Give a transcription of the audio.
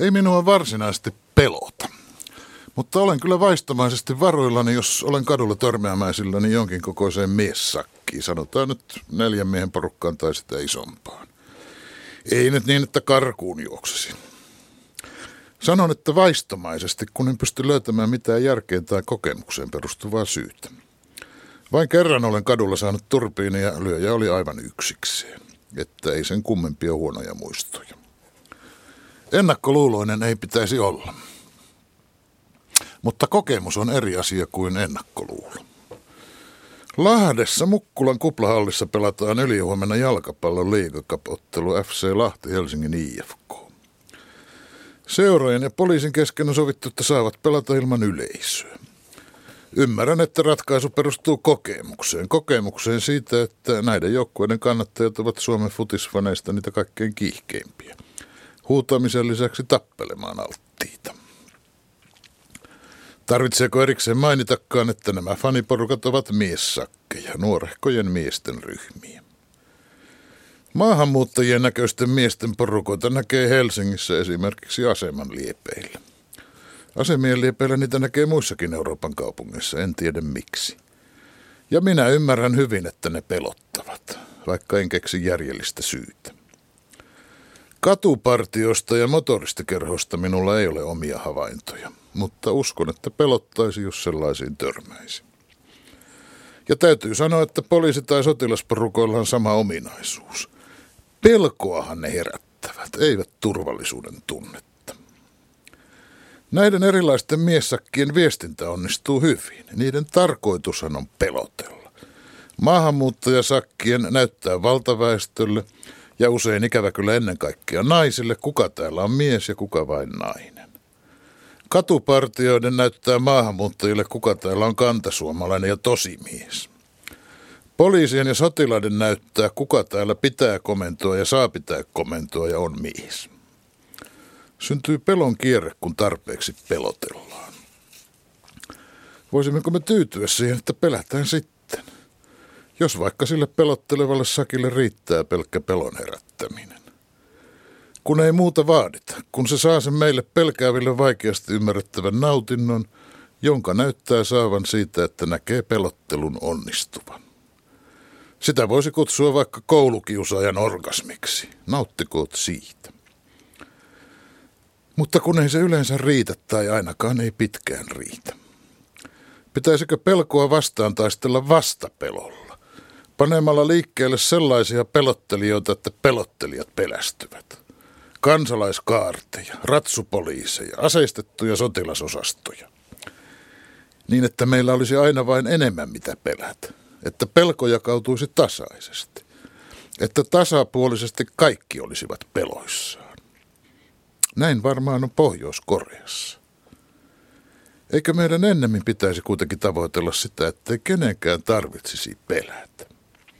Ei minua varsinaisesti pelota. Mutta olen kyllä vaistomaisesti varoillani, jos olen kadulla törmäämäisilläni jonkin kokoiseen miessakkiin. Sanotaan nyt neljän miehen porukkaan tai sitä isompaan. Ei nyt niin, että karkuun juoksisin. Sanon, että vaistomaisesti, kun en pysty löytämään mitään järkeen tai kokemukseen perustuvaa syytä. Vain kerran olen kadulla saanut turpiini ja lyöjä oli aivan yksikseen, että ei sen kummempia huonoja muistoja. Ennakkoluuloinen ei pitäisi olla. Mutta kokemus on eri asia kuin ennakkoluulo. Lahdessa Mukkulan kuplahallissa pelataan ylihuomenna jalkapallon liigakapottelu FC Lahti Helsingin IFK. Seurojen ja poliisin kesken on sovittu, että saavat pelata ilman yleisöä. Ymmärrän, että ratkaisu perustuu kokemukseen. Kokemukseen siitä, että näiden joukkueiden kannattajat ovat Suomen futisfaneista niitä kaikkein kiihkeimpiä. Huutamisen lisäksi tappelemaan alttiita. Tarvitseeko erikseen mainitakaan, että nämä faniporukat ovat miessakkeja, nuorehkojen miesten ryhmiä. Maahanmuuttajien näköisten miesten porukoita näkee Helsingissä esimerkiksi aseman liepeillä. Asemien liepeillä niitä näkee muissakin Euroopan kaupungeissa, en tiedä miksi. Ja minä ymmärrän hyvin, että ne pelottavat, vaikka en keksi järjellistä syytä. Katupartiosta ja motoristikerhosta minulla ei ole omia havaintoja, mutta uskon, että pelottaisi, jos sellaisiin törmäisi. Ja täytyy sanoa, että poliisi- tai sotilasporukoilla on sama ominaisuus. Pelkoahan ne herättävät, eivät turvallisuuden tunnetta. Näiden erilaisten miessakkien viestintä onnistuu hyvin. Niiden tarkoitushan on pelotella. Maahanmuuttajasakkien näyttää valtaväestölle – ja usein ikävä kyllä ennen kaikkea naisille, kuka täällä on mies ja kuka vain nainen. Katupartioiden näyttää maahanmuuttajille, kuka täällä on kantasuomalainen ja tosimies. Poliisien ja sotilaiden näyttää, kuka täällä pitää komentoa ja saa pitää komentoa ja on mies. Syntyy pelon kierre, kun tarpeeksi pelotellaan. Voisimmeko me tyytyä siihen, että pelätään sitten? Jos vaikka sille pelottelevalle sakille riittää pelkkä pelon herättäminen. Kun ei muuta vaadita, kun se saa sen meille pelkääville vaikeasti ymmärrettävän nautinnon, jonka näyttää saavan siitä, että näkee pelottelun onnistuvan. Sitä voisi kutsua vaikka koulukiusaajan orgasmiksi. Nauttikoot siitä. Mutta kun ei se yleensä riitä tai ainakaan ei pitkään riitä. Pitäisikö pelkoa vastaan taistella vastapelolla? Panemalla liikkeelle sellaisia pelottelijoita, että pelottelijat pelästyvät. Kansalaiskaarteja, ratsupoliiseja, aseistettuja sotilasosastoja. Niin, että meillä olisi aina vain enemmän mitä pelätä. Että pelko jakautuisi tasaisesti. Että tasapuolisesti kaikki olisivat peloissaan. Näin varmaan on Pohjois-Koreassa. Eikö meidän ennemmin pitäisi kuitenkin tavoitella sitä, ettei kenenkään tarvitsisi pelätä?